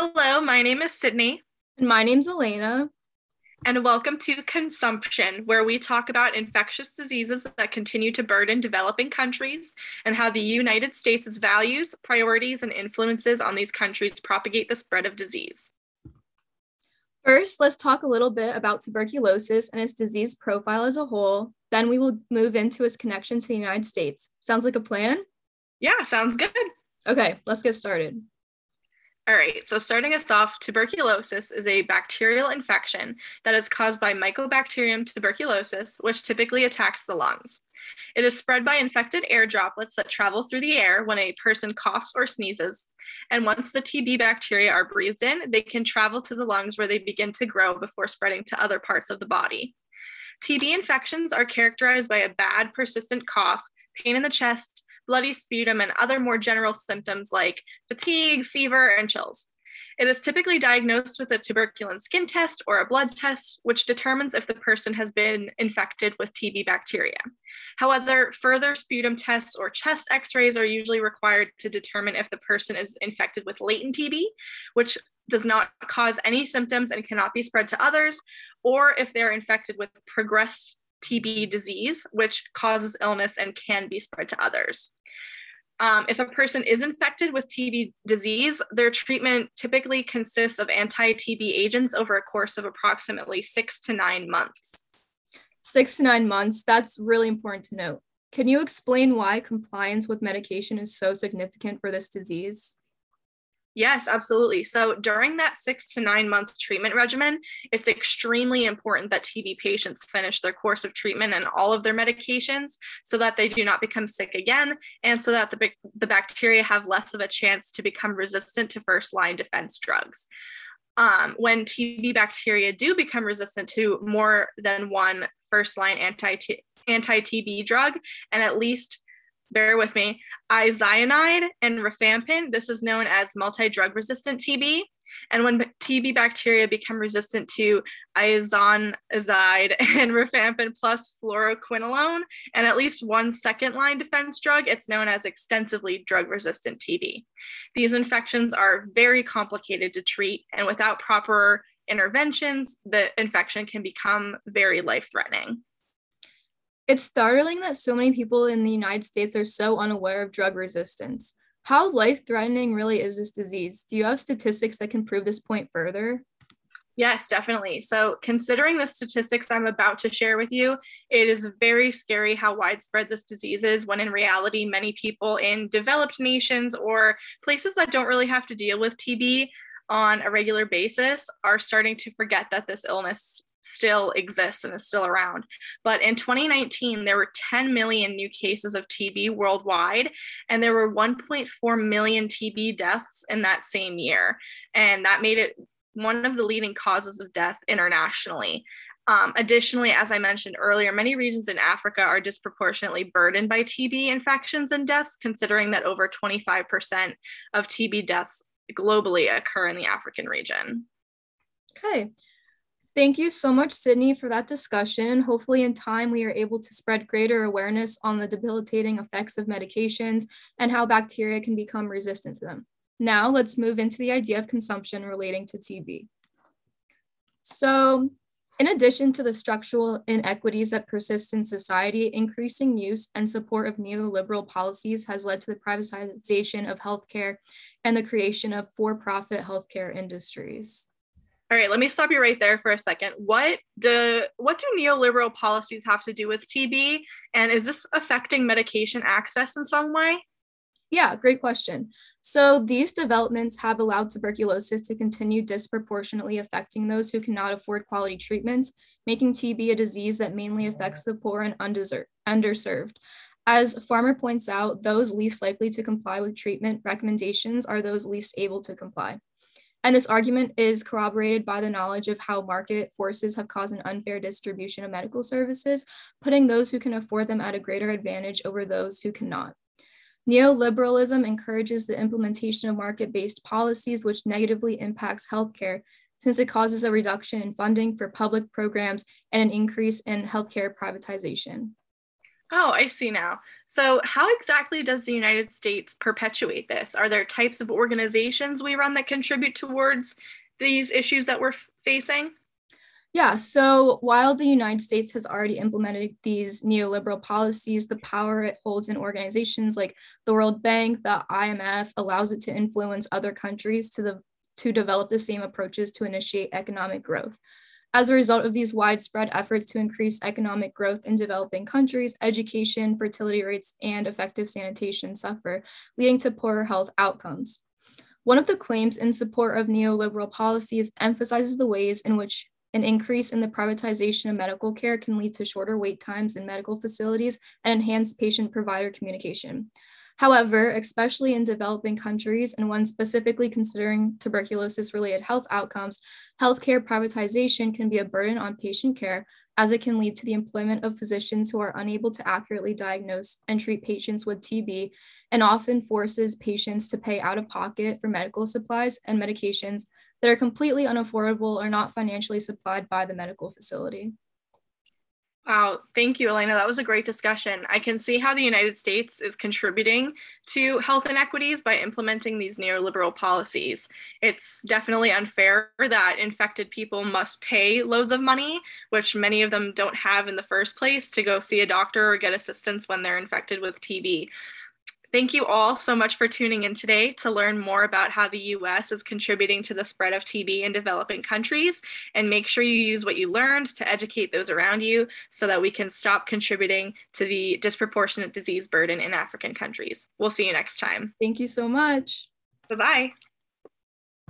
Hello, my name is Sydney. And my name's Elena. And welcome to Consumption, where we talk about infectious diseases that continue to burden developing countries and how the United States' values, priorities, and influences on these countries propagate the spread of disease. First, let's talk a little bit about tuberculosis and its disease profile as a whole. Then we will move into its connection to the United States. Sounds like a plan? Yeah, sounds good. Okay, let's get started. All right, so starting us off, tuberculosis is a bacterial infection that is caused by Mycobacterium tuberculosis, which typically attacks the lungs. It is spread by infected air droplets that travel through the air when a person coughs or sneezes. And once the TB bacteria are breathed in, they can travel to the lungs where they begin to grow before spreading to other parts of the body. TB infections are characterized by a bad, persistent cough, pain in the chest, bloody sputum, and other more general symptoms like fatigue, fever, and chills. It is typically diagnosed with a tuberculin skin test or a blood test, which determines if the person has been infected with TB bacteria. However, further sputum tests or chest x rays are usually required to determine if the person is infected with latent TB, which does not cause any symptoms and cannot be spread to others, or if they're infected with progressed TB disease, which causes illness and can be spread to others. Um, if a person is infected with TB disease, their treatment typically consists of anti TB agents over a course of approximately six to nine months. Six to nine months, that's really important to note. Can you explain why compliance with medication is so significant for this disease? Yes, absolutely. So during that six to nine month treatment regimen, it's extremely important that TB patients finish their course of treatment and all of their medications so that they do not become sick again and so that the, the bacteria have less of a chance to become resistant to first line defense drugs. Um, when TB bacteria do become resistant to more than one first line anti TB drug and at least bear with me, isoniazid and rifampin. This is known as multi-drug resistant TB. And when TB bacteria become resistant to isoniazid and rifampin plus fluoroquinolone and at least one second line defense drug, it's known as extensively drug resistant TB. These infections are very complicated to treat, and without proper interventions, the infection can become very life threatening. It's startling that so many people in the United States are so unaware of drug resistance. How life threatening really is this disease? Do you have statistics that can prove this point further? Yes, definitely. So, considering the statistics I'm about to share with you, it is very scary how widespread this disease is when in reality, many people in developed nations or places that don't really have to deal with TB on a regular basis are starting to forget that this illness still exists and is still around. But in 2019, there were 10 million new cases of TB worldwide, and there were 1.4 million TB deaths in that same year. And that made it one of the leading causes of death internationally. Um, additionally, as I mentioned earlier, many regions in Africa are disproportionately burdened by TB infections and deaths, considering that over 25% of TB deaths globally occur in the African region. Okay. Thank you so much, Sydney, for that discussion. Hopefully, in time, we are able to spread greater awareness on the debilitating effects of medications and how bacteria can become resistant to them. Now, let's move into the idea of consumption relating to TB. So, in addition to the structural inequities that persist in society, increasing use and support of neoliberal policies has led to the privatization of healthcare and the creation of for profit healthcare industries. All right, let me stop you right there for a second. What do what do neoliberal policies have to do with TB and is this affecting medication access in some way? Yeah, great question. So, these developments have allowed tuberculosis to continue disproportionately affecting those who cannot afford quality treatments, making TB a disease that mainly affects the poor and underserved. As Farmer points out, those least likely to comply with treatment recommendations are those least able to comply. And this argument is corroborated by the knowledge of how market forces have caused an unfair distribution of medical services, putting those who can afford them at a greater advantage over those who cannot. Neoliberalism encourages the implementation of market based policies, which negatively impacts healthcare, since it causes a reduction in funding for public programs and an increase in healthcare privatization. Oh, I see now. So, how exactly does the United States perpetuate this? Are there types of organizations we run that contribute towards these issues that we're facing? Yeah, so while the United States has already implemented these neoliberal policies, the power it holds in organizations like the World Bank, the IMF, allows it to influence other countries to, the, to develop the same approaches to initiate economic growth. As a result of these widespread efforts to increase economic growth in developing countries, education, fertility rates, and effective sanitation suffer, leading to poorer health outcomes. One of the claims in support of neoliberal policies emphasizes the ways in which an increase in the privatization of medical care can lead to shorter wait times in medical facilities and enhanced patient provider communication. However, especially in developing countries and when specifically considering tuberculosis related health outcomes, healthcare privatization can be a burden on patient care as it can lead to the employment of physicians who are unable to accurately diagnose and treat patients with TB and often forces patients to pay out of pocket for medical supplies and medications that are completely unaffordable or not financially supplied by the medical facility. Wow, thank you, Elena. That was a great discussion. I can see how the United States is contributing to health inequities by implementing these neoliberal policies. It's definitely unfair that infected people must pay loads of money, which many of them don't have in the first place, to go see a doctor or get assistance when they're infected with TB. Thank you all so much for tuning in today to learn more about how the US is contributing to the spread of TB in developing countries. And make sure you use what you learned to educate those around you so that we can stop contributing to the disproportionate disease burden in African countries. We'll see you next time. Thank you so much. Bye bye.